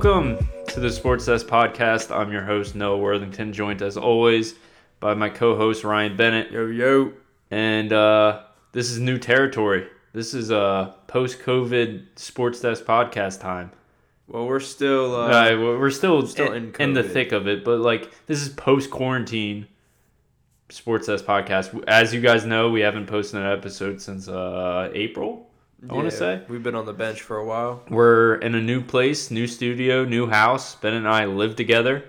Welcome to the Sports Desk Podcast. I'm your host, Noah Worthington, joined as always by my co host, Ryan Bennett. Yo, yo. And uh, this is new territory. This is a uh, post COVID Sports Desk Podcast time. Well, we're still. Uh, uh, we're still, still in, in in the thick of it, but like this is post quarantine Sports Desk Podcast. As you guys know, we haven't posted an episode since uh, April. I want to say We've been on the bench for a while. we're in a new place, new studio, new house. Ben and I live together,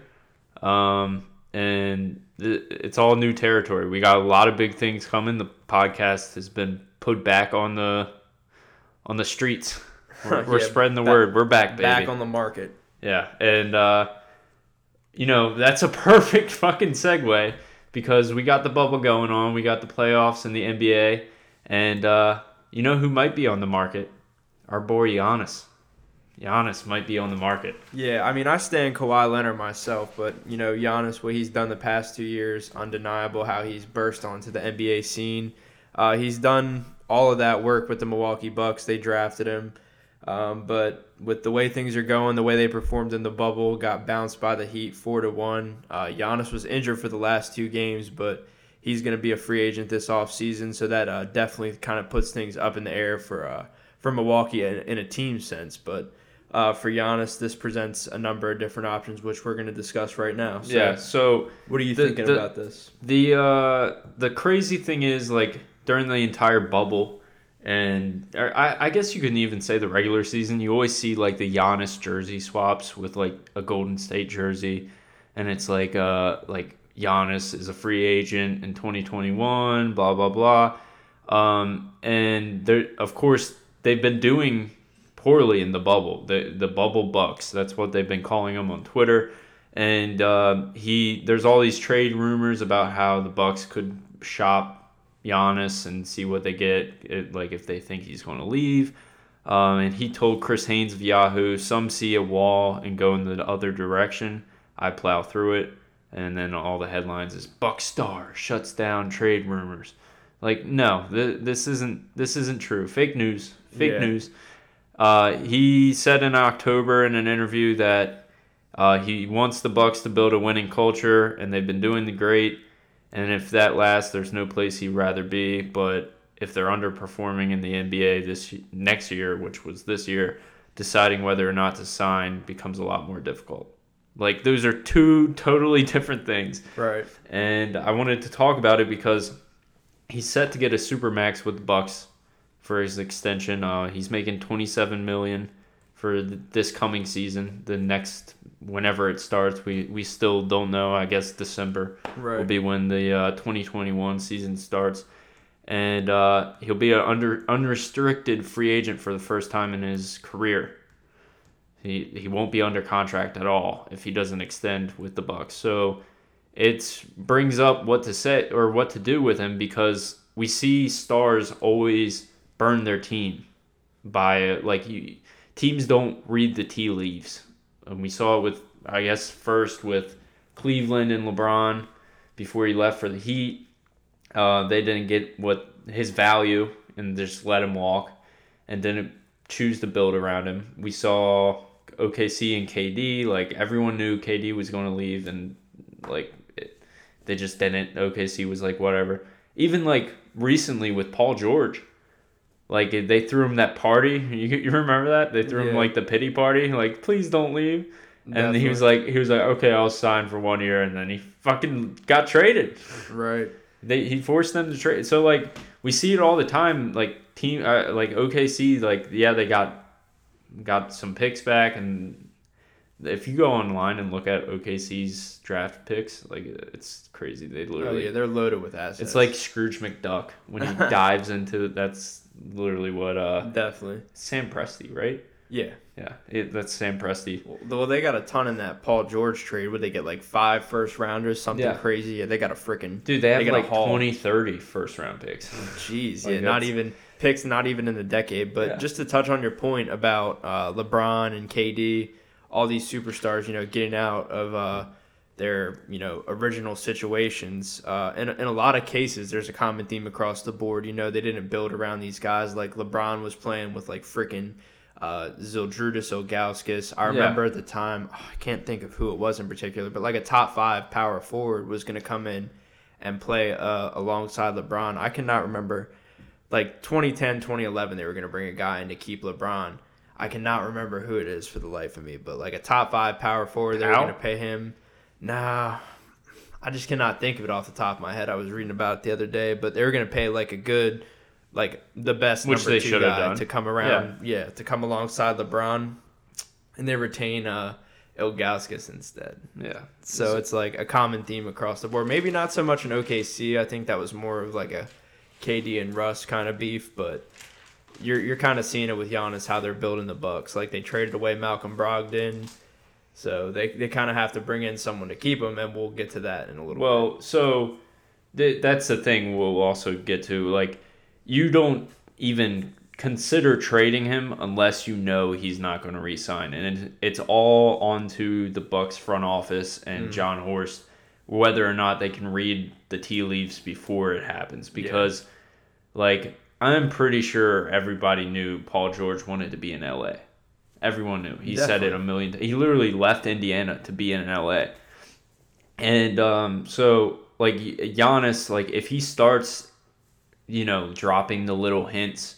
um, and it's all new territory. We got a lot of big things coming. The podcast has been put back on the on the streets. We're, we're Yeah, spreading the back- word. We're back, baby. Back on the market. Yeah, and uh, you know that's a perfect fucking segue because we got the bubble going on. We got the playoffs in the NBA, and uh, you know who might be on the market? Our boy Giannis. Giannis might be on the market. Yeah, I mean, I stand Kawhi Leonard myself, but, you know, Giannis, what he's done the past two years, undeniable how he's burst onto the NBA scene. Uh, he's done all of that work with the Milwaukee Bucks. They drafted him. Um, but with the way things are going, the way they performed in the bubble, got bounced by the Heat four to one. Uh, Giannis was injured for the last two games, but he's going to be a free agent this offseason, so that uh, definitely kind of puts things up in the air for uh, for Milwaukee in, in a team sense. But uh, for Giannis, this presents a number of different options, which we're going to discuss right now. So, yeah. So what are you The- thinking the- about this? the uh, the crazy thing is like during the entire bubble, and I, I guess you can even say the regular season. You always see like the Giannis jersey swaps with like a Golden State jersey, and it's like uh like Giannis is a free agent in 2021. Blah blah blah. Um, and there, of course, they've been doing poorly in the bubble. The the bubble bucks. That's what they've been calling them on Twitter. And uh, he, there's all these trade rumors about how the Bucks could shop Giannis and see what they get, it, like if they think he's going to leave. Um, and he told Chris Haynes of Yahoo, "Some see a wall and go in the other direction. I plow through it." And then all the headlines is Buck Star shuts down trade rumors. Like no, th- this isn't this isn't true. Fake news. Fake Yeah. news. Uh, he said in October in an interview that uh, he wants the Bucks to build a winning culture, and they've been doing the great. And if that lasts, there's no place he'd rather be. But if they're underperforming in the NBA this next year, which was this year, deciding whether or not to sign becomes a lot more difficult. Like those are two totally different things Right. and I wanted to talk about it because he's set to get a super max with the Bucks for his extension. Uh, he's making 27 million for th- this coming season. The next, whenever it starts, we we still don't know. I guess December will be when the uh, 2021 season starts, and uh, he'll be an under unrestricted free agent for the first time in his career. He he won't be under contract at all if he doesn't extend with the Bucks. So it brings up what to say or what to do with him because we see stars always burn their team by like you, teams don't read the tea leaves and we saw it with i guess first with cleveland and lebron before he left for the heat uh, they didn't get what his value and just let him walk and didn't choose to build around him we saw okc and kd like everyone knew kd was going to leave and like it, they just didn't. OKC was like whatever. Even like recently with Paul George, like they threw him that party. You, you remember that? They threw him like the pity party. Like please don't leave. And he was like he was like okay I'll sign for one year and then he fucking got traded. Right. They he forced them to trade. So like we see it all the time. Like team uh, like OKC like yeah they got got some picks back and if you go online and look at OKC's draft picks like it's crazy. They literally, oh, yeah, they're loaded with assets. it's like Scrooge McDuck when he dives into that's literally what uh definitely. Sam Presti right Yeah. yeah it, that's Sam Presti Well, they got a ton in that Paul George trade. Would they get like five first rounders, something Yeah. crazy? Yeah, they got a freaking dude they have got like haul. 20 30 first round picks Jeez, Like, yeah, not even picks, not even in the decade. But Yeah. just to touch on your point about uh, LeBron and KD, all these superstars, you know, getting out of uh, their you know original situations. Uh, in in a lot of cases, there's a common theme across the board. You know, they didn't build around these guys like LeBron was playing with like freaking uh, Zydrunas Ilgauskas. I Yeah. remember at the time, I can't think of who it was in particular, but like a top five power forward was going to come in and play uh, alongside LeBron. I cannot remember, like 2010, 2011, they were going to bring a guy in to keep LeBron. I cannot remember who it is for the life of me, but like a top five power forward, they were Powell? going to pay him. Nah, I just cannot think of it off the top of my head. I was reading about it the other day, but they were going to pay like a good, like the best Which number they two guy done. to come around. Yeah. to come alongside LeBron, and they retain uh, Ilgauskas instead. Yeah. So it's like a common theme across the board. Maybe not so much in OKC. I think that was more of like a KD and Russ kind of beef, but you're you're kind of seeing it with Giannis how they're building the Bucks. Like they traded away Malcolm Brogdon, so they they kind of have to bring in someone to keep him, and we'll get to that in a little. bit. Well, so th- that's the thing we'll also get to. Like, you don't even consider trading him unless you know he's not going to resign, and it's all onto the Bucks front office and mm. Jon Horst whether or not they can read the tea leaves before it happens. Because, like, I'm pretty sure everybody knew Paul George wanted to be in LA. Everyone knew. He said it a million. times. He literally left Indiana to be in LA. And um, so, like Giannis, like if he starts, you know, dropping the little hints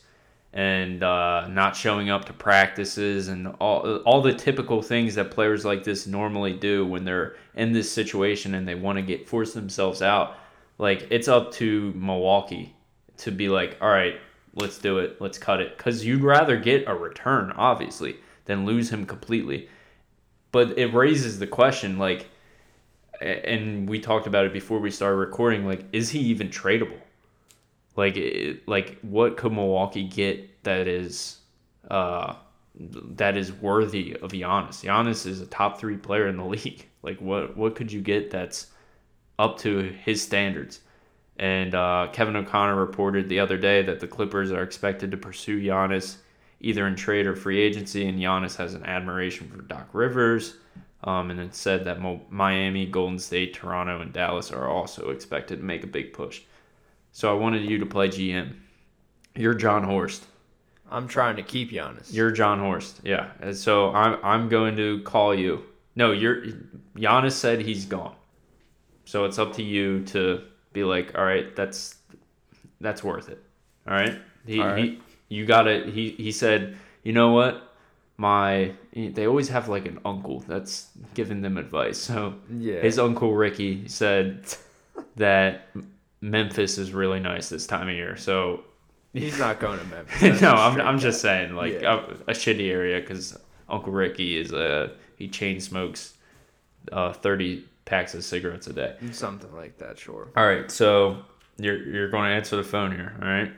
and uh, not showing up to practices and all all the typical things that players like this normally do when they're in this situation and they want to get force themselves out, like it's up to Milwaukee to be like, all right, let's do it, let's cut it, because you'd rather get a return, obviously, than lose him completely. But it raises the question, like and we talked about it before we started recording like is he even tradable like it, like what could Milwaukee get that is uh that is worthy of Giannis? Giannis is a top 3 player in the league. Like what what could you get that's up to his standards? And uh, Kevin O'Connor reported the other day that the Clippers are expected to pursue Giannis either in trade or free agency and Giannis has an admiration for Doc Rivers um, and it said that Miami, Golden State, Toronto, and Dallas are also expected to make a big push. So I wanted you to play GM. You're Jon Horst. I'm trying to keep Giannis. You're Jon Horst. Yeah. And so I'm I'm going to call you. No, you're Giannis said he's gone. So it's up to you to be like, all right, that's that's worth it. All right. He, All right. he you got to He he said, you know what? My they always have like an uncle that's giving them advice. So yeah. his uncle Ricky said that Memphis is really nice this time of year. So He's not going to Memphis. No, I'm, I'm just saying like Yeah. a, a shitty area because Uncle Ricky is a he chain smokes uh, 30 packs of cigarettes a day. something like that. Sure. All right, so you're you're going to answer the phone here. All right,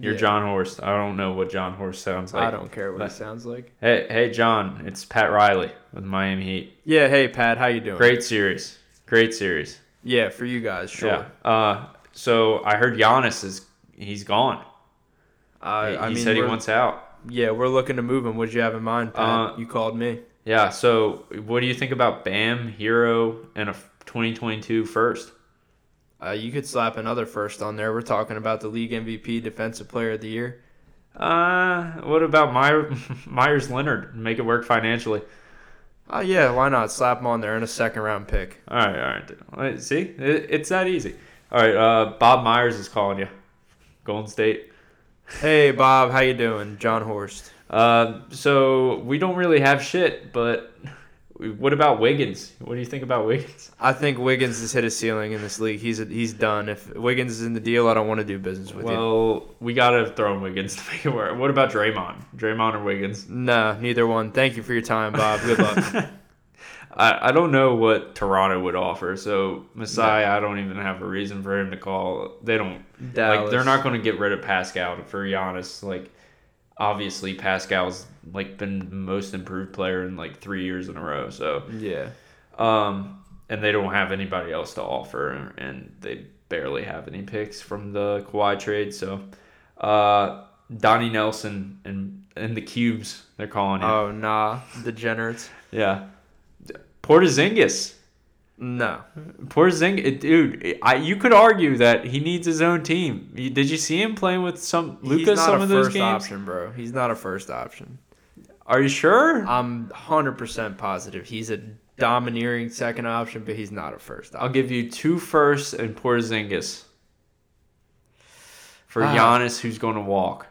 you're Yeah. Jon Horst. I don't know what Jon Horst sounds like. I don't care what but- it sounds like. Hey, hey, John, it's Pat Riley with Miami Heat. Yeah. Hey, Pat. How you doing? Great series, great series. Yeah, for you guys. Sure. Yeah. Uh, so I heard Giannis is he's gone. Uh, he I mean, said he we're- wants out. Yeah, we're looking to move him. What'd you have in mind, Pat? Uh, you called me. Yeah. So what do you think about Bam, Herro, and a 2022 first? Uh, you could slap another first on there. We're talking about the league MVP, Defensive Player of the Year. Uh, what about Meyer, Meyers Leonard? Make it work financially. Oh yeah, why not slap him on there in a second round pick? All right, all right. All right, See, it, it's that easy. All right. Uh, Bob Myers is calling you. Golden State. Hey Bob, how you doing? Jon Horst. Uh, so we don't really have shit, but what about Wiggins? What do you think about Wiggins? I think Wiggins has hit a ceiling in this league. He's he's done. If Wiggins is in the deal, I don't want to do business with you. Well, we gotta throw in Wiggins to make it work. What about Draymond? Draymond or Wiggins? No, neither one. Thank you for your time, Bob. Good luck. I, I don't know what Toronto would offer. So Masai, I don't even have a reason for him to call. They don't like. They're not going to get rid of Pascal for Giannis. Like, obviously Pascal's like been the most improved player in like three years in a row. So, yeah. um, and they don't have anybody else to offer, and they barely have any picks from the Kawhi trade. So, uh, Donnie Nelson and and the Cubes, they're calling you. Oh nah, degenerates. yeah, Portazingis. No. poor Porzingis, dude, I, you could argue that he needs his own team. Did you see him playing with some Luka some a of those first games? option, bro. He's not a first option. Are you sure? I'm 100% positive he's a domineering second option, but he's not a first I'll give you two firsts and poor Porzingis for Ah. Giannis, who's going to walk.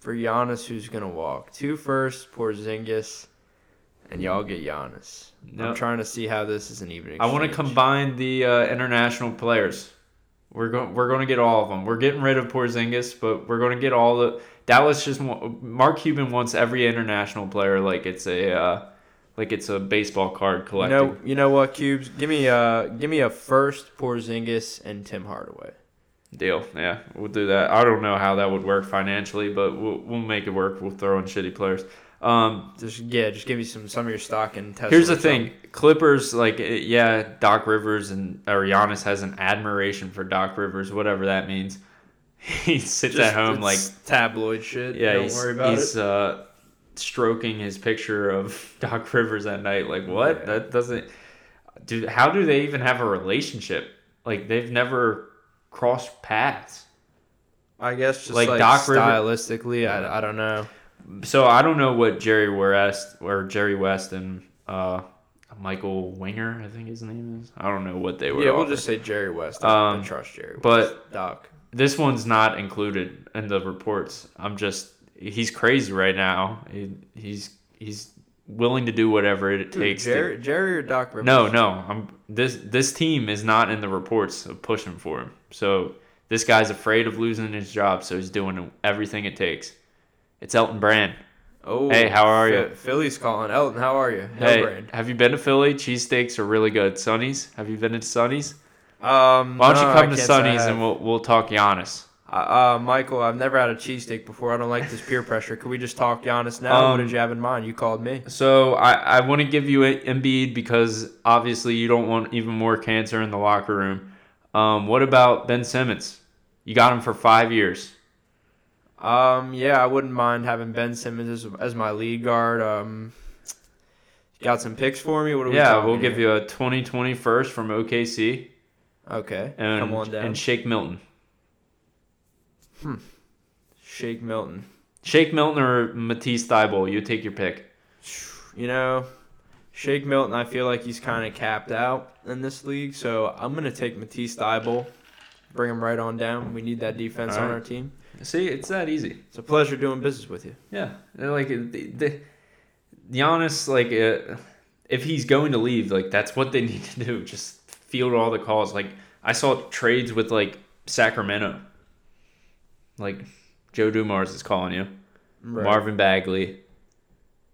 For Giannis, who's gonna walk? Two first, Porzingis, and y'all get Giannis. No. I'm trying to see how this is an even. I want to combine the uh, international players. We're going. We're going to get all of them. We're getting rid of Porzingis, but we're going to get all the. Dallas just want, Mark Cuban wants every international player like it's a uh, like it's a baseball card You collecting. know, you know what, Cubes? Give me a give me a first, Porzingis, and Tim Hardaway. Deal. Yeah, we'll do that. I don't know how that would work financially, but we'll we'll make it work. We'll throw in shitty players. Um, Just yeah, just give me some some of your stock and test. Here's the thing. Clippers, like, eh, yeah, Doc Rivers and or Giannis has an admiration for Doc Rivers, whatever that means. He sits Just- at home like, tabloid shit. yeah, don't worry about he's it. uh, stroking his picture of Doc Rivers at night. Like, what? Yeah. That doesn't. Dude, how do they even have a relationship? Like, they've never crossed paths. I guess just like like, Doc River- stylistically, I, I don't know. So I don't know what Jerry West or Jerry West and uh, Michael Winger, I think his name is. I don't know what they were. Yeah, we'll just say Jerry West. I Um, don't trust Jerry. but- Doc. this one's not included in the reports. I'm just he's crazy right now. He, he's he's willing to do whatever it Dude, takes. Jerry, to, Jerry or Doc Rivers? no, no. I'm this this team is not in the reports of pushing for him. So this guy's afraid of losing his job, so he's doing everything it takes. It's Elton Brand. Oh, Hey, how are you? Philly's calling. Elton, how are you? Hey, Hillbrand. have you been to Philly? Cheesesteaks are really good. Sonny's? Have you been to Sonny's? Um, Why don't no, you come to can't say I Sonny's and we'll we'll talk Giannis. Uh, uh, Michael, I've never had a cheesesteak before. I don't like this peer pressure. Could we just talk Giannis now? what Um, did you have in mind? You called me. So I, I want to give you an Embiid because obviously you don't want even more cancer in the locker room. Um, what about Ben Simmons? You got him for five years. Um, yeah, I wouldn't mind having Ben Simmons as, as my lead guard. Um, got some picks for me. What are we Yeah, we'll give here? you a 2020 first from OKC Okay, and come on down. and Shake Milton. Hmm. Shake Milton. Shake Milton or Matisse Thybulle, you take your pick. You know, Shake Milton. I feel like he's kind of capped out in this league, so I'm gonna take Matisse Thybulle. Bring him right on down. We need that defense All on our team. See, it's that easy. It's a pleasure doing business with you. Yeah, like the, the Giannis, like uh, if he's going to leave, like that's what they need to do. Just field all the calls. Like I saw trades with like Sacramento, like Joe Dumars is calling you, Marvin Bagley,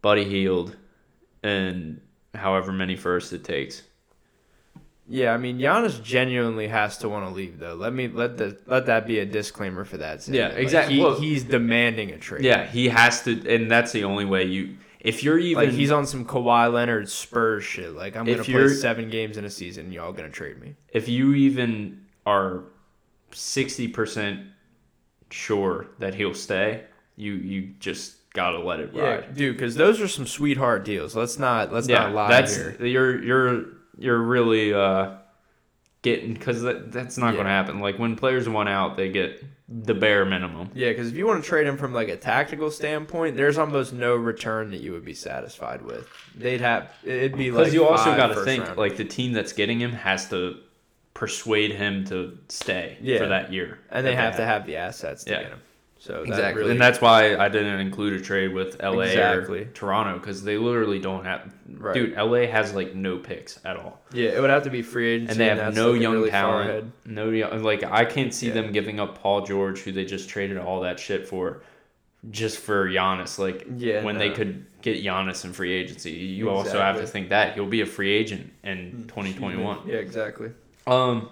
Buddy Hield, and however many firsts it takes. Yeah, I mean Giannis genuinely has to want to leave though. Let me let the let that be a disclaimer for that. Yeah, Like, exactly. he- Well- he's demanding a trade. Yeah, he has to, and that's the only way you. If you're even like he's on some Kawhi Leonard Spurs shit. Like I'm gonna play seven games in a season. and Y'all gonna trade me? if you even are 60% sure that he'll stay, you you just got to let it Yeah, ride. dude. Because those are some sweetheart deals. Let's not let's Yeah, not lie that's here. you're you're you're really uh getting cuz that, that's not Yeah. going to happen. Like when players want out, they get the bare minimum. Yeah, because if you want to trade him from like a tactical standpoint, there's almost no return that you would be satisfied with. They'd have it'd be like Cuz you also got to think rounders. like the team that's getting him has to persuade him to stay Yeah. for that year. and they that have to have the assets to Yeah. get him. So that Exactly, really, and that's why I didn't include a trade with LA Exactly. or Toronto because they literally don't have. Right. Dude, LA has like no picks at all, yeah, it would have to be free agency, and they have that's no young really talent. No, young, like I can't see Yeah. them giving up Paul George, who they just traded all that shit for, just for Giannis. Like Yeah, when they could get Giannis in free agency, you also have to think that he'll be a free agent Mm, in 2021. Yeah, exactly. Um,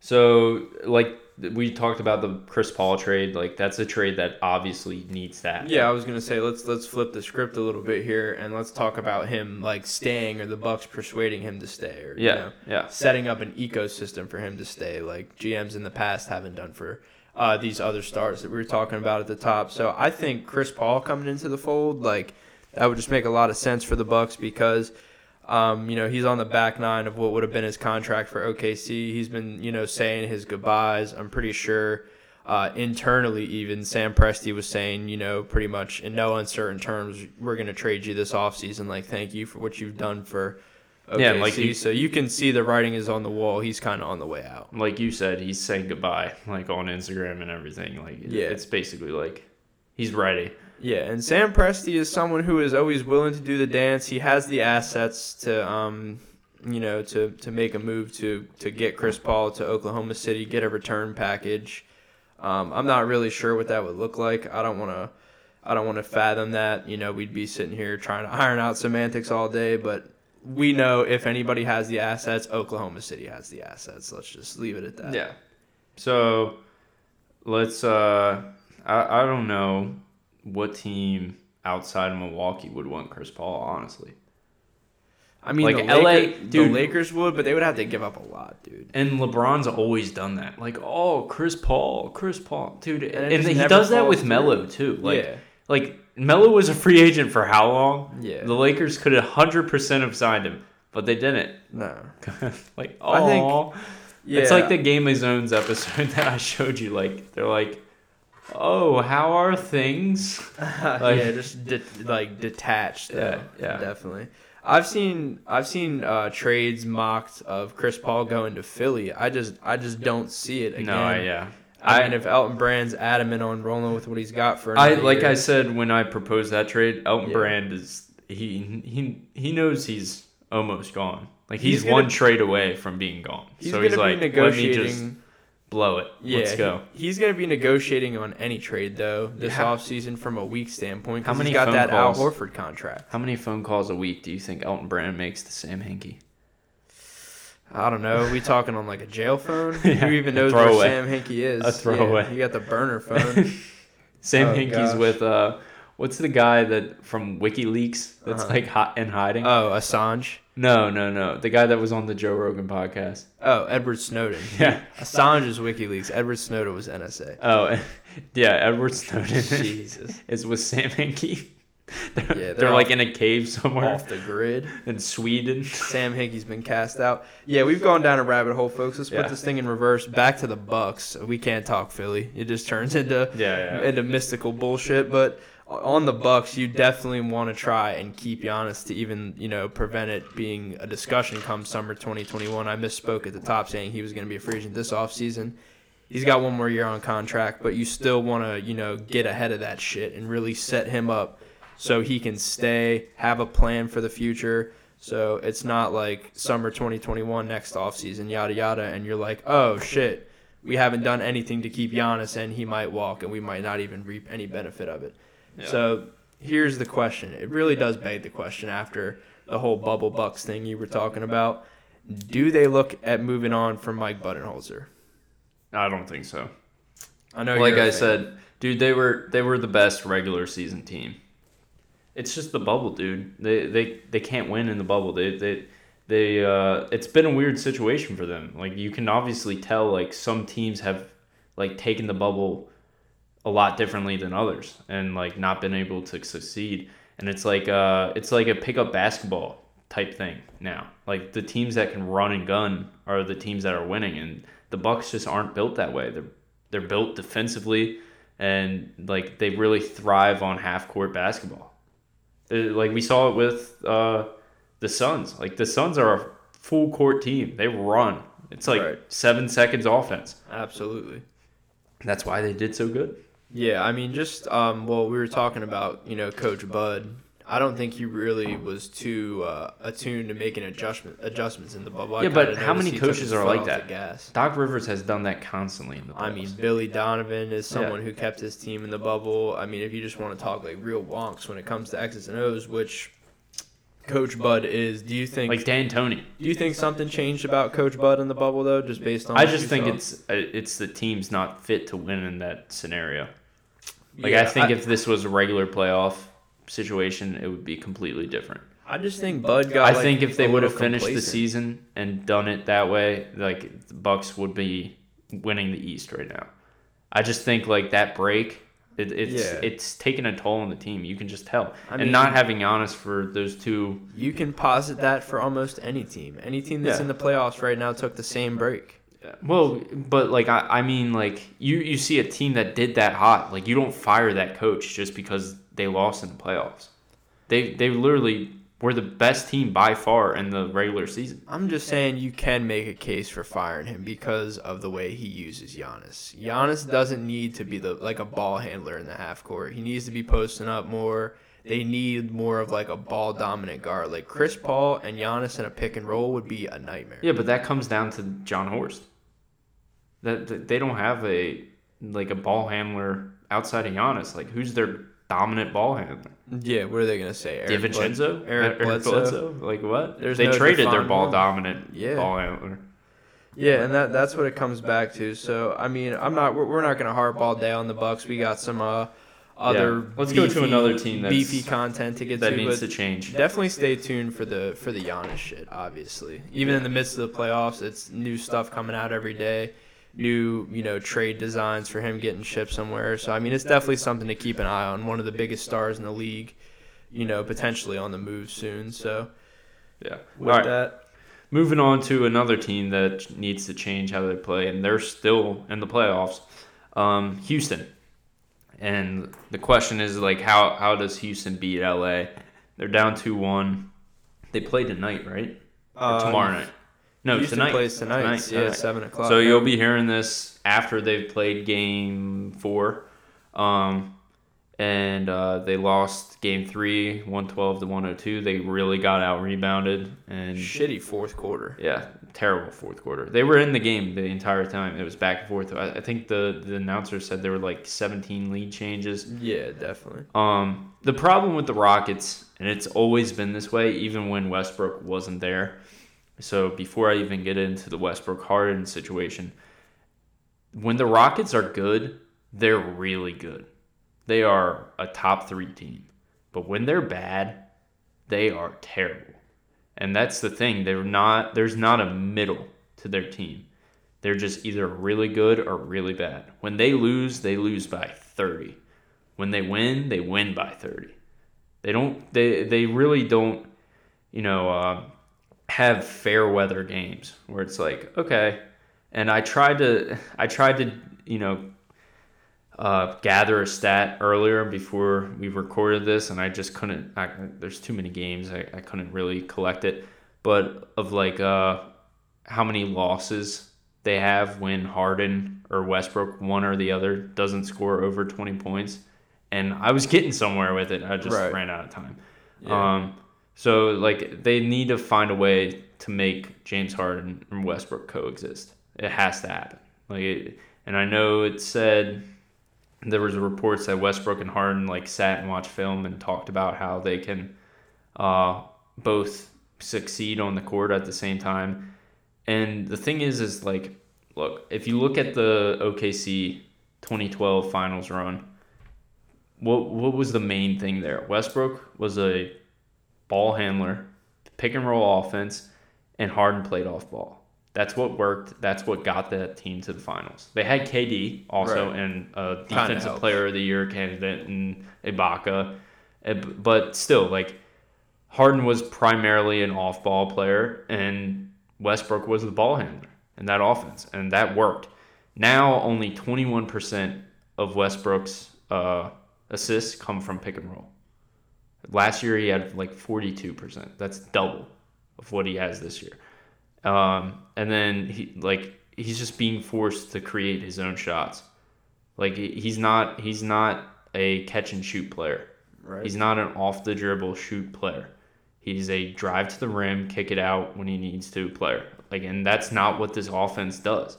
so like we talked about the Chris Paul trade, like that's a trade that obviously needs that. Yeah, I was gonna say let's let's flip the script a little bit here and let's talk about him like staying or the Bucks persuading him to stay or you Yeah, know, yeah. setting up an ecosystem for him to stay like GMs in the past haven't done for uh, these other stars that we were talking about at the top. So I think Chris Paul coming into the fold like that would just make a lot of sense for the Bucks because. Um, you know, he's on the back nine of what would have been his contract for OKC. He's been, you know, saying his goodbyes. I'm pretty sure uh, internally, even Sam Presti was saying, you know, pretty much in no uncertain terms, we're going to trade you this offseason. Like, thank you for what you've done for OKC. Yeah, like he- so you can see the writing is on the wall. He's kind of on the way out. like you said, he's saying goodbye, like on Instagram and everything. Like, Yeah. it's basically like he's ready. Yeah, and Sam Presti is someone who is always willing to do the dance. He has the assets to, um, you know, to to make a move to to get Chris Paul to Oklahoma City, get a return package. Um, I'm not really sure what that would look like. I don't want to. I don't want to fathom that. You know, we'd be sitting here trying to iron out semantics all day, but we know if anybody has the assets, Oklahoma City has the assets. Let's just leave it at that. Yeah. So let's. uh I I don't know what team outside of Milwaukee would want Chris Paul. Honestly, I mean, Like, the, LA Lakers, the dude. Lakers would, but they would have to give up a lot, dude. and LeBron's always done that. Like, oh, Chris Paul, Chris Paul, dude, it and, he does that with through. Melo too. Like, yeah, like Melo was a free agent for how long? yeah. The Lakers could hundred percent have signed him, but they didn't. no. like, I think- oh, Yeah. it's like the Game of Zones episode that I showed you. Like, they're like, oh, how are things? yeah, just de- like detached. Though. Yeah, yeah. definitely. I've seen I've seen uh, trades mocked of Chris Paul going to Philly. I just I just don't see it again. No, I, yeah. I, I- mean, if Elton Brand's adamant on rolling with what he's got for, I like year- I said when I proposed that trade, Elton Yeah. Brand is he he he knows he's almost gone. Like he's, He's gonna- one trade away from being gone. he's so he's be like, negotiating. let me just blow it. yeah, Let's go. he- he's gonna be negotiating on any trade though this How- offseason from a week standpoint. How many he's got that calls? Al Horford contract? How many phone calls a week do you think Elton Brand makes to Sam Hinkie? I don't know. we talking on like a jail phone? Yeah, Who even knows where. Sam Hinkie is? A throwaway. Yeah, you got the burner phone. Sam Oh, Hinkie's gosh. with uh, what's the guy that from WikiLeaks that's Uh-huh. like hot in hiding? oh, Assange. no, no, no. The guy that was on the Joe Rogan podcast. Oh, Edward Snowden. Yeah. Assange is WikiLeaks. Edward Snowden was NSA. Oh, yeah. Edward Snowden Jesus. is with Sam Hinkie. They're, they're they're, like in a cave somewhere Off the grid. in Sweden. Sam Hinkie's been cast out. Yeah, we've gone down a rabbit hole, folks. Let's Yeah. put this thing in reverse. Back to the Bucks. We can't talk Philly. It just turns into Yeah, into mystical bullshit. But on the Bucks, you definitely want to try and keep Giannis to even you know prevent it being a discussion come summer 2021. I misspoke at the top saying he was going to be a free agent this offseason. He's got one more year on contract, but you still want to you know get ahead of that shit and really set him up so he can stay, have a plan for the future. So it's not like summer 2021 next offseason, yada yada, and you're like, oh shit, we haven't done anything to keep Giannis, and he might walk, and we might not even reap any benefit of it. Yeah. So here's the question. It really does beg the question after the whole bubble bucks thing you were talking about. Do they look at moving on from Mike Budenholzer? I don't think so. I know. like you're a I said, dude, they were they were the best regular season team. It's just the bubble, dude. They they they can't win in the bubble. They they they uh it's been a weird situation for them. Like you can obviously tell like some teams have like taken the bubble a lot differently than others and like not been able to succeed. And it's like uh it's like a pickup basketball type thing now. Like the teams that can run and gun are the teams that are winning and the Bucks just aren't built that way. They're they're built defensively and like they really thrive on half court basketball. They're- like we saw it with uh, the Suns. Like the Suns are a full court team. They run. It's like Right. seven seconds offense. absolutely. That's why they did so good. Yeah, I mean, just um, well, we were talking about you know Coach Bud. I don't think he really was too uh, attuned to making adjustment adjustments in the bubble. I Yeah, but how many coaches are like that? Gas. Doc Rivers has done that constantly in the I mean, Billy Donovan is someone who kept his team in the bubble. I mean, if you just want to talk like real wonks when it comes to X's and O's, which Coach Bud is, do you think? like D'Antoni. do you think something changed about Coach Bud in the bubble though, just based on? I just think saw? it's uh, it's the team's not fit to win in that scenario. Like Yeah, I think if this was a regular playoff situation, it would be completely different. I just think Bud got. I like, think if they would have little finished the season and done it that way, like the Bucks would be winning the East right now. I just think like that break, it, it's Yeah. it's taking a toll on the team. You can just tell, I and not having Giannis for those two, You can posit that for almost any team. Any team that's Yeah. in the playoffs right now took the same break. Well, but like I, I mean like you you see a team that did that hot, like you don't fire that coach just because they lost in the playoffs. They they literally were the best team by far in the regular season. I'm just saying you can make a case for firing him because of the way he uses Giannis. Giannis doesn't need to be the like a ball handler in the half court. He needs to be posting up more. They need more of like a ball dominant guard. Like Chris Paul and Giannis in a pick and roll would be a nightmare. Yeah, but that comes down to Jon Horst. That, that they don't have a like a ball handler outside of Giannis. Like who's their dominant ball handler? Yeah, what are they gonna say? Eric DiVincenzo? Bled- Eric Bledsoe? Like what? There's they no traded their ball one. dominant Yeah. ball handler. Yeah, and that that's what it comes back to. So I mean, I'm not. We're, we're not gonna harp all day on the Bucks. We got some uh, other. Yeah. Let's go to another team that's- beefy content to get That to. needs to change. Definitely stay tuned for the for the Giannis shit. Obviously, even in the midst of the playoffs, it's new stuff coming out every day. New, you know, trade designs for him getting shipped somewhere. So I mean, it's definitely something to keep an eye on. One of the biggest stars in the league, you know, potentially on the move soon. So Yeah. with right. that, Moving on to another team that needs to change how they play, and they're still in the playoffs. Um, Houston, and the question is like, how how does Houston beat LA? They're down two one. They play tonight, right? Uh, tomorrow night? No, Houston tonight. plays tonight. yeah, tonight. seven o'clock. So you'll be hearing this after they've played game four. Um, and uh, they lost game three, 112 to 102. They really got out rebounded. And shitty fourth quarter. yeah, terrible fourth quarter. They were in the game the entire time. It was back and forth. I, I think the, the announcer said there were like 17 lead changes. Yeah, definitely. Um, the problem with the Rockets, and it's always been this way, even when Westbrook wasn't there. So before I even get into the Westbrook Harden situation, when the Rockets are good, they're really good. They are a top three team. But when they're bad, they are terrible. And that's the thing. They're not there's not a middle to their team. They're just either really good or really bad. When they lose, they lose by 30. When they win, they win by 30. They don't they they really don't, you know, uh, have fair weather games where it's like, okay, and I tried to I tried to, you know, uh, gather a stat earlier before we recorded this, and I just couldn't. I, there's too many games. I, I couldn't really collect it, but of like uh, how many losses they have when Harden or Westbrook, one or the other, doesn't score over 20 points, and I was getting somewhere with it. I just Right. ran out of time. Yeah. Um, so like they need to find a way to make James Harden and Westbrook coexist. It has to happen. Like, it, and I know it said there was reports that Westbrook and Harden like sat and watched film and talked about how they can uh, both succeed on the court at the same time. And the thing is, is like, look, if you look at the OKC 2012 finals run, what what was the main thing there? Westbrook was a ball handler, pick and roll offense, and Harden played off ball. That's what worked. That's what got that team to the finals. They had KD also Right. and a defensive player of the year candidate in Ibaka, but still, like Harden was primarily an off ball player, and Westbrook was the ball handler in that offense, and that worked. Now only 21% of Westbrook's uh, assists come from pick and roll. Last year he had like 42%. That's double of what he has this year. Um, and then he like he's just being forced to create his own shots. Like he's not he's not a catch and shoot player. Right. He's not an off the dribble shoot player. He's a drive to the rim, kick it out when he needs to player. Like and that's not what this offense does.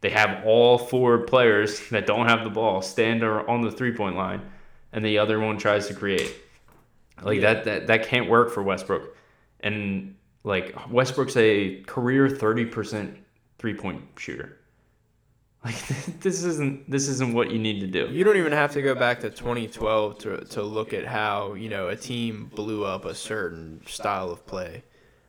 They have all four players that don't have the ball stand or- on the three point line, and the other one tries to create. Like Yeah. that, that that can't work for Westbrook. And like Westbrook's a career thirty percent three point shooter. Like this isn't this isn't what you need to do. You don't even have to go back to 2012 to, to look at how, you know, a team blew up a certain style of play.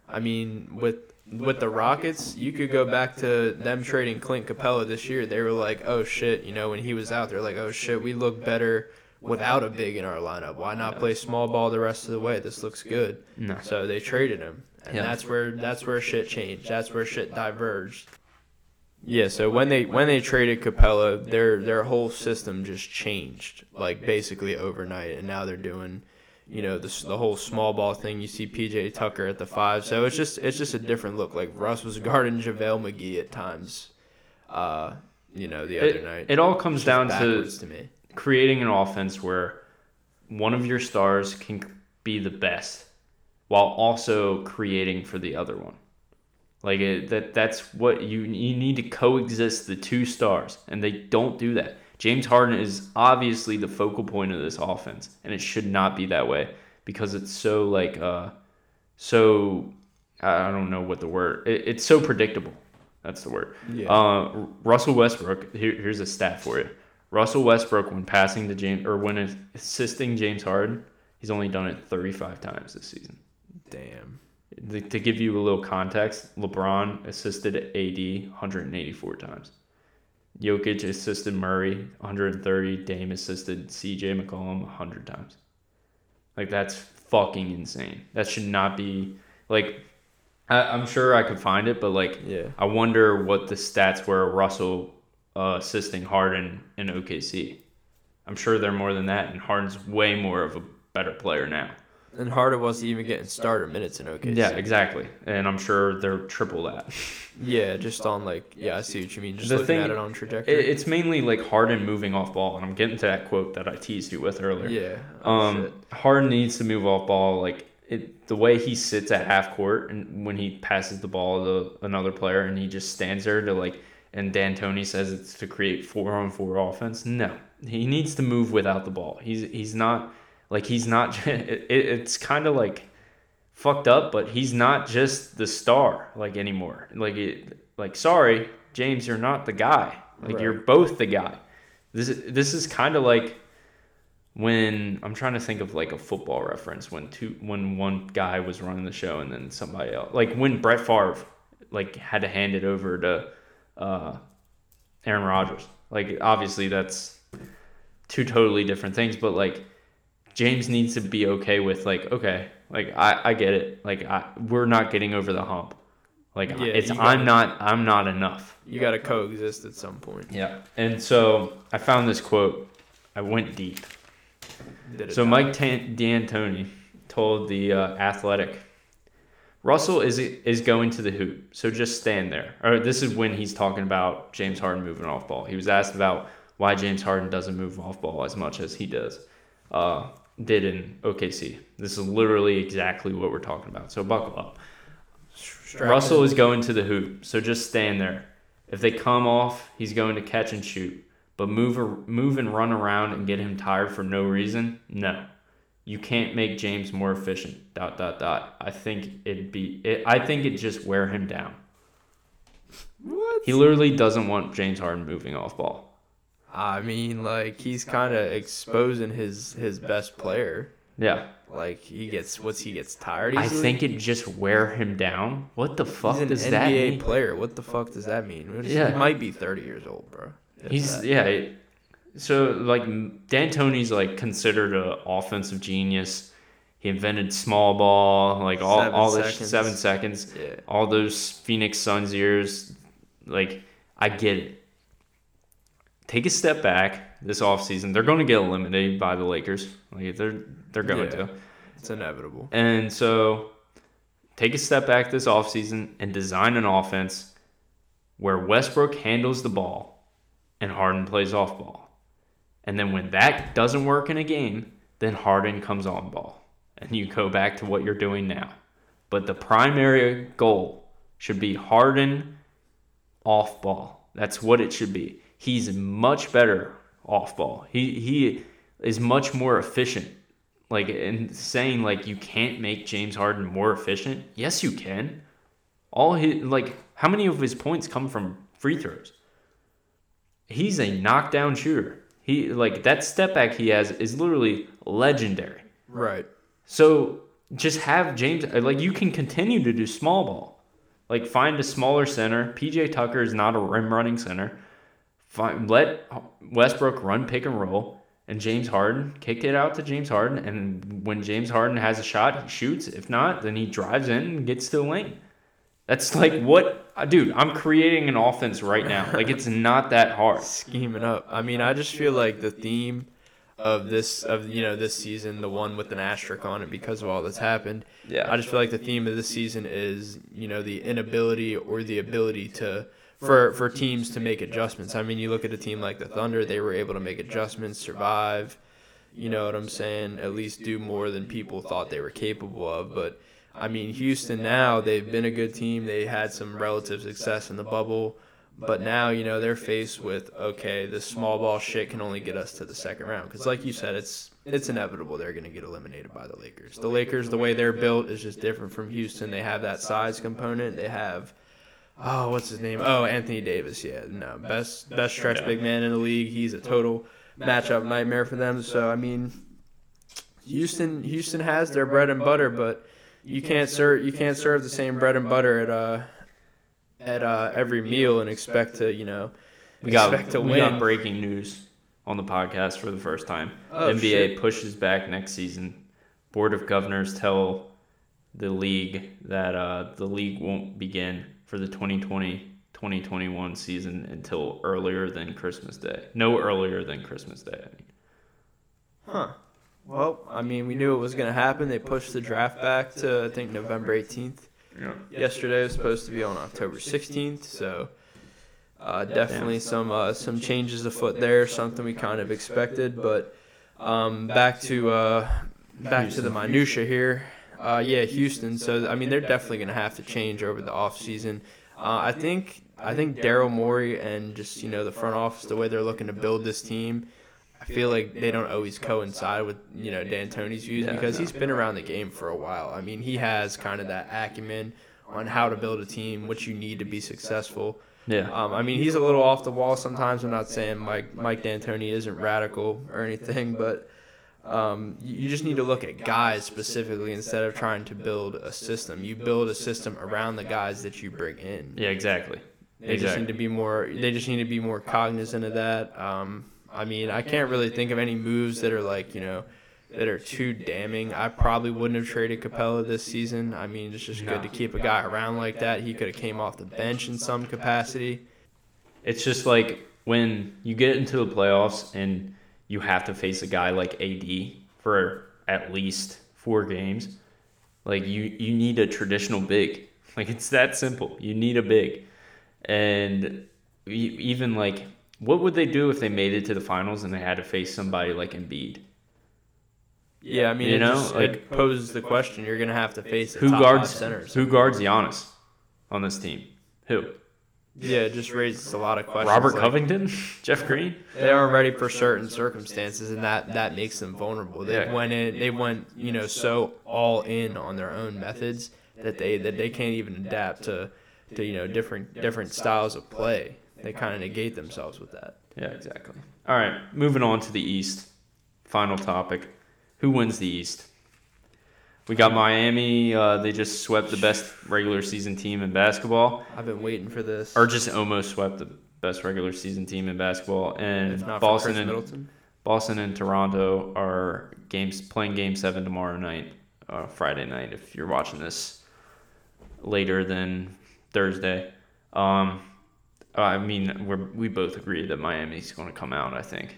I mean, with with the Rockets, you could go back to them trading Clint Capela this year. They were like, "Oh shit," you know, when he was out, they're like, "Oh shit, we look better without a big in our lineup. Why not play small ball the rest of the way? This looks good." No. So they traded him. And Yeah. that's where that's where shit changed. That's where shit diverged. Yeah, so when they when they traded Capela, their their whole system just changed like basically overnight, and now they're doing, you know, the the whole small ball thing. You see PJ Tucker at the five, so it's just it's just a different look. Like Russ was guarding JaVale McGee at times, uh, you know, the other It, night. it all comes down to to me. creating an offense where one of your stars can be the best while also creating for the other one. Like it, that that's what you you need to coexist the two stars and they don't do that. James Harden is obviously the focal point of this offense and it should not be that way because it's so like uh so I don't know what the word it, it's so predictable. That's the word. Yeah. Uh, Russell Westbrook. Here, here's a stat for you. Russell Westbrook, when passing to James or when assisting James Harden, he's only done it 35 times this season. Damn. The- To give you a little context, LeBron assisted AD 184 times. Jokic assisted Murray 130. Dame assisted CJ McCollum 100 times. Like that's fucking insane. That should not be like. I, I'm sure I could find it, but like Yeah. I wonder what the stats were Russell uh, assisting Harden in OKC. I'm sure they're more than that, and Harden's way more of a better player now. And Harden wasn't even getting starter minutes in OKC. Yeah, exactly. And I'm sure they're triple that. Yeah, just on like yeah, I see what you mean. Just The looking thing- at it on trajectory. It- It's mainly like Harden moving off ball, and I'm getting to that quote that I teased you with earlier. yeah. Oh, Um, shit. Harden needs to move off ball. Like it, the way he sits at half court and when he passes the ball to another player and he just stands there to like, and D'Antoni says it's to create four on four offense. No, he needs to move without the ball. He's he's not like he's not. It, it, it's kind of like fucked up, but he's not just the star like anymore. Like it, like sorry, James, you're not the guy. Like Right. you're both the guy. This is this is kind of like when I'm trying to think of like a football reference when two when one guy was running the show and then somebody else like when Brett Favre like had to hand it over to uh, Aaron Rodgers. Like obviously that's two totally different things, but like James needs to be okay with like okay, like I I get it. Like I we're not getting over the hump. Like Yeah, it's you I'm not I'm not enough. You got to coexist at some point. Yeah. And so I found this quote. I went deep. So? Mike Tan- D'Antoni told the uh, Athletic, Russell is is going to the hoop, so just stand there. Or this is when he's talking about James Harden moving off ball. He was asked about why James Harden doesn't move off ball as much as he does, uh, did in OKC. This is literally exactly what we're talking about. So buckle up. Strap Russell in. is going to the hoop, so just stand there. If they come off, he's going to catch and shoot. But move, or, move and run around and get him tired for no reason? No. You can't make James more efficient. Dot dot dot. I think it'd be. It, I think it just wear him down. What? He literally doesn't want James Harden moving off ball. I mean, like he's kind of exposing his his best player. Yeah, Like he gets what's he gets tired. I think it just wear him down. What the fuck he's an does NBA that mean? player. What the fuck does that mean? What is- Yeah. he might be thirty years old, bro. He's that. yeah. it- So like D'Antoni's like considered an offensive genius. He invented small ball, like all Seven all this seconds. seven seconds, yeah. all those Phoenix Suns years. Like I get it. Take a step back this offseason. They're going to get eliminated by the Lakers. Like they're they're going Yeah. to. It's inevitable. And so take a step back this offseason and design an offense where Westbrook handles the ball and Harden plays off ball. And then when that doesn't work in a game, then Harden comes on ball. And you go back to what you're doing now. But the primary goal should be Harden off ball. That's what it should be. He's much better off ball. He he is much more efficient like and saying like you can't make James Harden more efficient. Yes, you can. All his like how many of his points come from free throws? He's a knockdown shooter. He like that step back he has is literally legendary. Right. So just have James uh, like you can continue to do small ball. Like find a smaller center. PJ Tucker is not a rim running center. Find, let Westbrook run pick and roll and James Harden kick it out to James Harden and when James Harden has a shot, he shoots. If not, then he drives in and gets to the lane. That's like what, uh, dude. I'm creating an offense right now. Like it's not that hard. scheming up. I mean, I just feel like the theme of this of you know this season, the one with an asterisk on it because of all that's happened. Yeah. I just feel like the theme of this season is you know the inability or the ability to for for teams to make adjustments. I mean, you look at a team like the Thunder; they were able to make adjustments, survive. You know what I'm saying? At least do more than people thought they were capable of. But I mean, Houston now they've been a good team. They had some relative success in the bubble. But now, you know, they're faced with okay, this small ball shit can only get us to the second round. Because, like you said, it's it's inevitable they're going to get eliminated by the Lakers. The Lakers, the way they're built, is just different from Houston. They have that size component. They have, oh, what's his name? Oh, Anthony Davis. Yeah, no, best best stretch big man in the league. He's a total matchup nightmare for them. So I mean, Houston Houston has their bread and butter, but you can't serve you can't serve the same bread and butter at uh at uh every meal and expect to you know We got expect to we got breaking news on the podcast for the first time. Oh, NBA shit. pushes back next season. Board of Governors tell the league that uh, the league won't begin for the 2020-2021 season until earlier than Christmas Day. No earlier than Christmas Day. I mean. Huh. Well, I mean, we knew it was going to happen. They pushed the draft back to I think November 18th. Yeah. Yesterday was supposed to be on October 16th, so uh, definitely some uh, some changes afoot there. Something we kind of expected, but um, back to uh, back to the minutia here. Uh, yeah, Houston. So I mean, they're definitely going to have to change over the offseason. Uh, I think I think Daryl Morey and just you know the front office, the way they're looking to build this team. I feel like they don't always coincide with you know D'Antoni's views because he's been around the game for a while. I mean, he has kind of that acumen on how to build a team, what you need to be successful. Yeah. Um, I mean, he's a little off the wall sometimes. I'm not saying Mike Mike D'Antoni isn't radical or anything, but um, you you just need to look at guys specifically instead of trying to build a system. You build a system around the guys that you bring in. Yeah, exactly. They just need to be more. They just need to be more cognizant of that. Um, I mean, I can't really think of any moves that are like you know that are too damning. I probably wouldn't have traded Capela this season. I mean, it's just good to keep a guy around like that. He could have came off the bench in some capacity. It's just like when you get into the playoffs and you have to face a guy like AD for at least four games. Like you, you need a traditional big. Like it's that simple. You need a big, and even like, what would they do if they made it to the finals and they had to face somebody like Embiid? Yeah, I mean, You it know, just like- it poses the question: You're gonna have to face Who guards centers. Who guards Giannis on this team? Who? Yeah, it just raises a lot of questions. Robert like, Covington? Jeff Green? They aren't ready for certain circumstances, and that that makes them vulnerable. They Yeah. went in, they went, you know, so all in on their own methods that they that they can't even adapt to, to you know, different different styles of play. They kind of negate themselves with that. Yeah, exactly. All right, moving on to the East. Final topic. Who wins the East? We got Miami. Uh, they just swept the best regular season team in basketball, I've been waiting for this. or just almost swept the best regular season team in basketball. And if not Boston Chris and Middleton. Boston and Toronto are games playing Game Seven tomorrow night, uh, Friday night. If you're watching this later than Thursday, um, I mean, we're we both agree that Miami's going to come out. I think.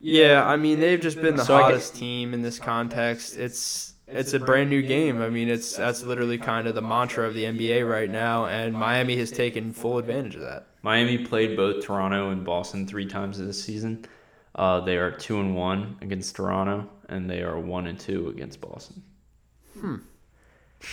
Yeah, I mean they've just been the So I get- hottest team in this context. It's it's a brand new game. I mean, it's that's literally kind of the mantra of the NBA right now, and Miami has taken full advantage of that. Miami played both Toronto and Boston three times this season. Uh, they are two and one against Toronto, and they are one and two against Boston. Hmm.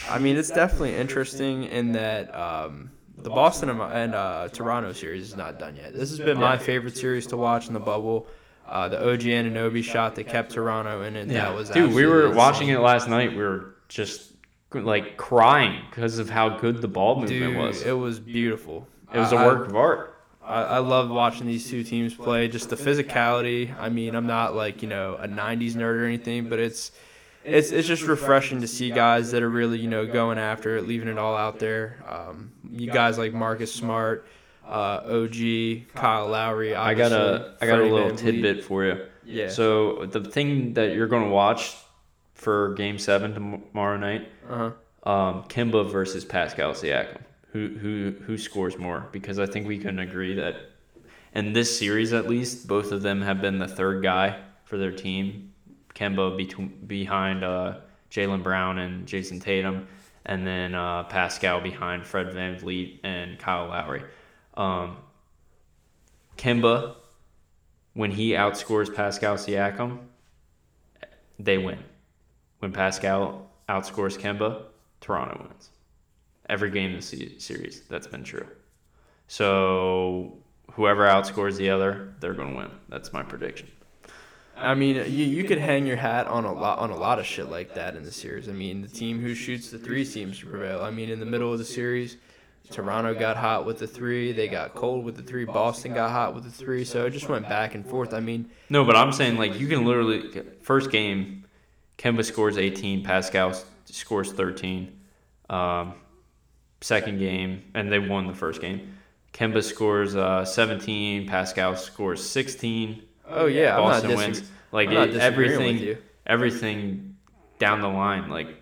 I mean, it's definitely interesting in that um, the Boston and, and uh, Toronto series is not done yet. This has been my favorite series to watch in the bubble. Uh, the OG Anunoby shot that kept Toronto in it. That was dude. We were absolutely watching it last night. We were just like crying because of how good the ball movement Dude, was. it was beautiful. It was a work of art. I, I love watching these two teams play. Just the physicality. I mean, I'm not like you know a '90s nerd or anything, but it's it's it's just refreshing to see guys that are really you know going after it, leaving it all out there. Um, you guys like Marcus Smart, uh, OG, Kyle Lowry. I got a I got a little tidbit for you. Yeah. So the thing that you're going to watch for Game Seven tomorrow night, Uh huh. um, Kemba versus Pascal Siakam. who who who scores more because I think we can agree that in this series at least both of them have been the third guy for their team. Kemba between behind uh, Jaylen Brown and Jayson Tatum, and then uh, Pascal behind Fred VanVleet and Kyle Lowry. Um, Kemba, when he outscores Pascal Siakam, they win. When Pascal outscores Kemba, Toronto wins. Every game this se- series, that's been true. So whoever outscores the other, they're going to win. That's my prediction. I mean, you, you could hang your hat on a lot on a lot of shit like that in the series. I mean, the team who shoots the three seems to prevail. I mean, in the middle of the series, Toronto got hot with the three. They got cold with the three. Boston got hot with the three. So it just went back and forth. I mean, No, but I'm saying like you can literally first game, Kemba scores 18, Pascal scores 13. Um, second game, and they won the first game. Kemba scores uh, 17, Pascal scores 16. oh yeah, Boston I'm not wins. Like it, everything, everything down the line. Like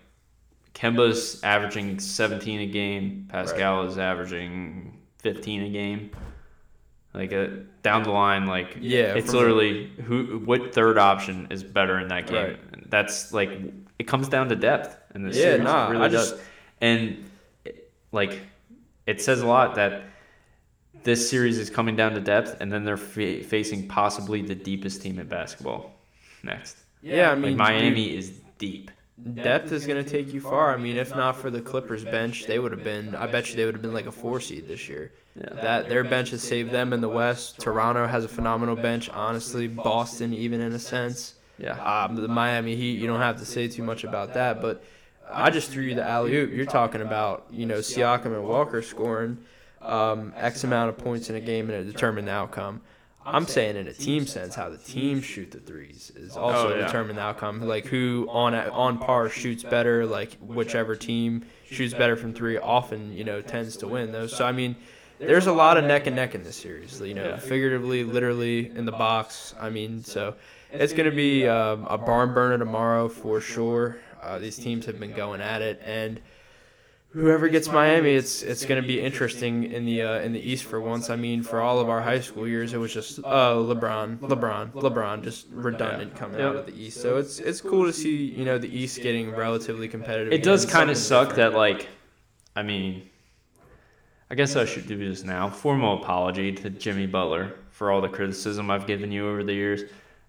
Kemba's averaging 17 a game. Pascal is averaging 15 a game. Like uh, down the line, like Yeah, it's literally who what third option is better in that game. Right. That's like it comes down to depth in this Yeah, series. nah, it really I just- And like it says a lot that this series is coming down to depth, and then they're fa- facing possibly the deepest team in basketball next. Yeah, I Like mean, Miami is deep. Depth is going to take you far. I mean, if not for the Clippers bench, they would have been. I bet you they would have been like a four seed this year. Yeah. That their bench has saved them in the West. Toronto has a phenomenal bench. Honestly, Boston even in a sense. Yeah. Um, the Miami Heat, you don't have to say too much about that. But I just threw you the alley oop. You're talking about you know Siakam and Walker scoring um, X amount of points in a game and it determined the outcome. I'm saying in a team sense, how the team shoot the threes is also Oh, yeah. determine the outcome. Like who on on par shoots better. Like whichever team shoots better from three often you know tends to win those. So I mean, there's a lot of neck and neck in this series. You know, figuratively, literally in the box. I mean, so it's gonna be um, a barn burner tomorrow for sure. Uh, these teams have been going at it, and whoever gets Miami, it's it's going to be interesting in the uh, in the East for once. I mean, for all of our high school years, it was just uh, LeBron, LeBron, LeBron, just redundant coming out of the East. So it's it's cool to see you know the East getting relatively competitive. It does kind of suck that like, I mean, I guess I should do this now. Formal apology to Jimmy Butler for all the criticism I've given you over the years.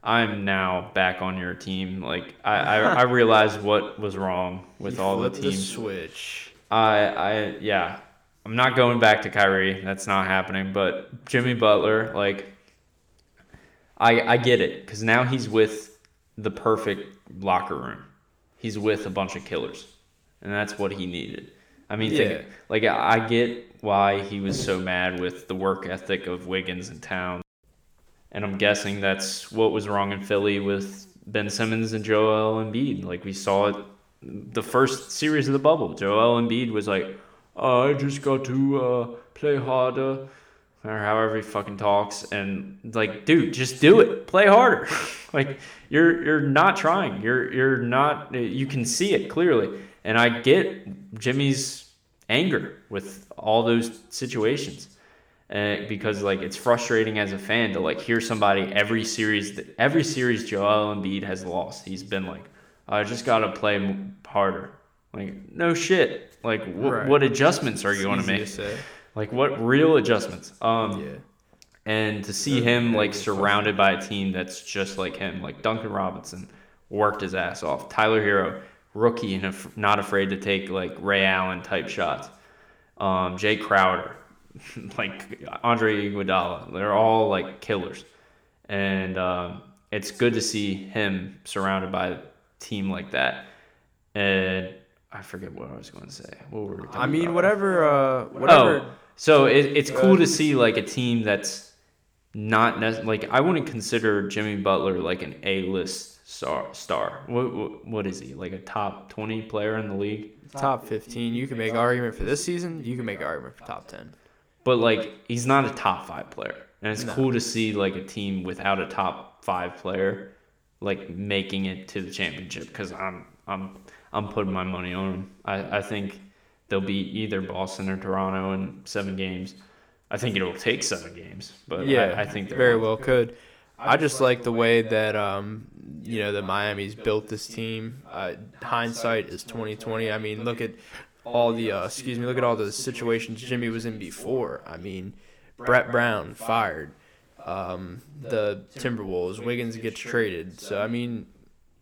I'm now back on your team. Like I, I, I realized what was wrong with You all the flip teams. switch. I, I, yeah, I'm not going back to Kyrie. That's not happening. But Jimmy Butler, like, I, I get it because now he's with the perfect locker room. He's with a bunch of killers, and that's what he needed. I mean, Yeah. think, like I I get why he was so mad with the work ethic of Wiggins and Towns, and I'm guessing that's what was wrong in Philly with Ben Simmons and Joel Embiid. Like we saw it the first series of the bubble. Joel Embiid was like, oh, "I just got to uh, play harder," or however he fucking talks, and like, dude, just do it. Play harder. like you're you're not trying. You're you're not. You can see it clearly, and I get Jimmy's anger with all those situations. Uh, because like it's frustrating as a fan to like hear somebody every series that every series Joel Embiid has lost. He's been like, I just gotta play harder. Like no shit. Like wh- Right. what adjustments are you going to make? Like what real adjustments? Um, Yeah. and to see him like surrounded by a team that's just like him, like Duncan Robinson worked his ass off. Tyler Herro, rookie and af- not afraid to take like Ray Allen type shots. Um, Jae Crowder, like Andre Iguodala, they're all like killers, and um, it's good to see him surrounded by team like that. And I forget what I was going to say. What were we talking I mean, about? whatever. Uh, whatever. Oh, so it, it's cool to see like a team that's not nec- like I wouldn't consider Jimmy Butler like an A list star. Star. What, what what is he? Like a top twenty player in the league? top 15. You can make argument for this season. You can make argument for top 10. But like he's not a top five player, and it's No. cool to see like a team without a top five player like making it to the championship because I'm I'm I'm putting my money on him. I I think they'll beat either Boston or Toronto in seven games. I think it'll take seven games, but yeah, I, I think they're very well could. I just like the way that um, you know that Miami's built this team. Uh, hindsight is twenty twenty. I mean, look at all the uh, excuse me, look at all the situations Jimmy was in before. I mean, Brett Brown fired, um, the Timberwolves, Wiggins gets traded. So I mean,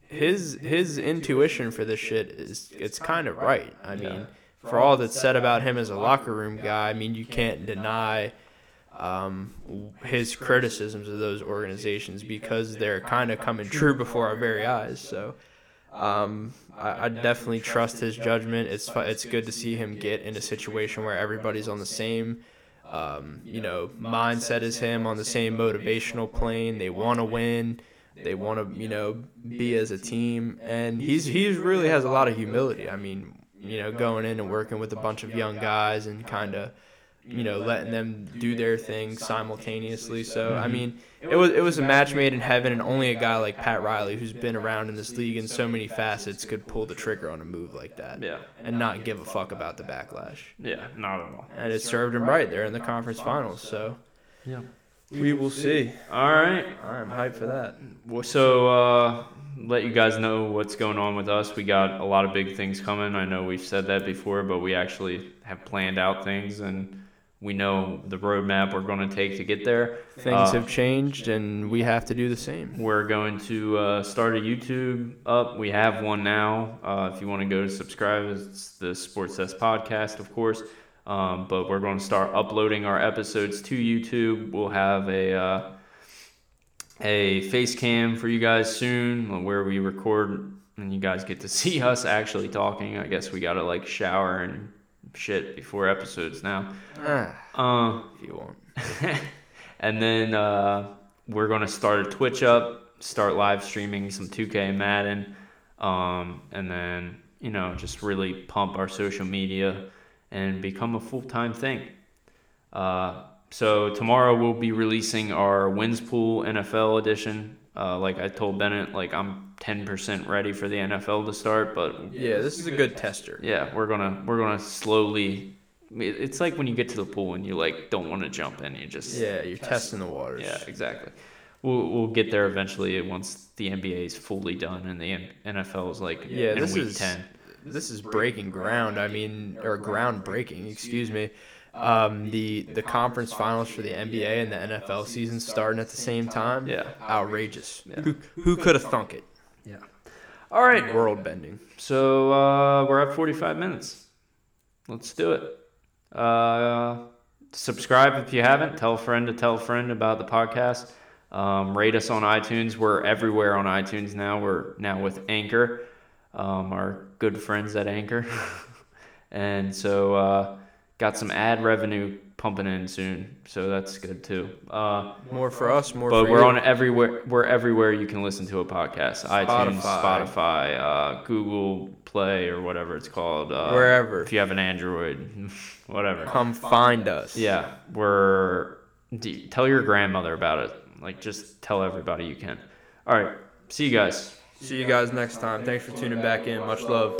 his his intuition for this shit is it's kind of right. I mean, for all that's said about him as a locker room guy, I mean, you can't deny um, his criticisms of those organizations because they're kind of coming true before our very eyes. So um, I, I, definitely trust his judgment. It's it's good to see him get in a situation where everybody's on the same. Um, you know, mindset as him on the same motivational plane. They want to win. They want to, you know, be as a team, and he's he's really has a lot of humility. I mean, you know, going in and working with a bunch of young guys and kind of you know, letting them do their thing simultaneously. So I mean, it was it was a match made in heaven, and only a guy like Pat Riley, who's been around in this league in so many facets, could pull the trigger on a move like that. Yeah. And not give a fuck about the backlash. Yeah, not at all. And it served him right. They're in the conference finals, so yeah, we will see. All right, I'm hyped for that. So. uh let you guys know what's going on with us. We got a lot of big things coming. I know we've said that before, but we actually have planned out things and we know the roadmap we're going to take to get there. Things uh, have changed, and we have to do the same. We're going to uh, start a YouTube up. We have one now. Uh, if you want to go to subscribe, it's the Sports Desk Podcast, of course. Um, but we're going to start uploading our episodes to YouTube. We'll have a uh, a face cam for you guys soon, where we record and you guys get to see us actually talking. I guess we got to like shower and shit before episodes now. Ah, uh, if you want. and then uh, we're gonna start a Twitch up, start live streaming some 2K Madden, um, and then you know just really pump our social media and become a full time thing. Uh, so tomorrow we'll be releasing our wins pool NFL edition. Uh, like I told Bennett, like I'm 10% ready for the NFL to start, but yeah, this is a good tester. Yeah, we're gonna we're gonna slowly. It's like when you get to the pool and you like don't want to jump in, you just yeah, you're test. testing the waters. Yeah, exactly. We'll we'll get there eventually once the NBA is fully done and the NFL is like yeah, this week is, ten. This is breaking ground. I mean, or ground breaking. Excuse me. Um, the the conference finals for the NBA and the NFL season starting at the same time. Yeah, outrageous. Yeah. Who who could have thunk it? Yeah. All right. World bending. So uh, we're at 45 minutes. Let's do it. Uh, subscribe if you haven't. Tell a friend to tell a friend about the podcast. Um, rate us on iTunes. We're everywhere on iTunes now. We're now with Anchor, um, our good friends at Anchor. and so uh, got some ad revenue pumping in soon, so that's good too. Uh, more for us, more. But for we're you. on everywhere. We're everywhere you can listen to a podcast: Spotify. iTunes, Spotify, uh, Google Play, or whatever it's called. Uh, Wherever. If you have an Android, whatever. Come find us. Yeah, we're. Tell your grandmother about it. Like, just tell everybody you can. All right. See you guys. See you guys next time. Thanks for tuning back in. Much love.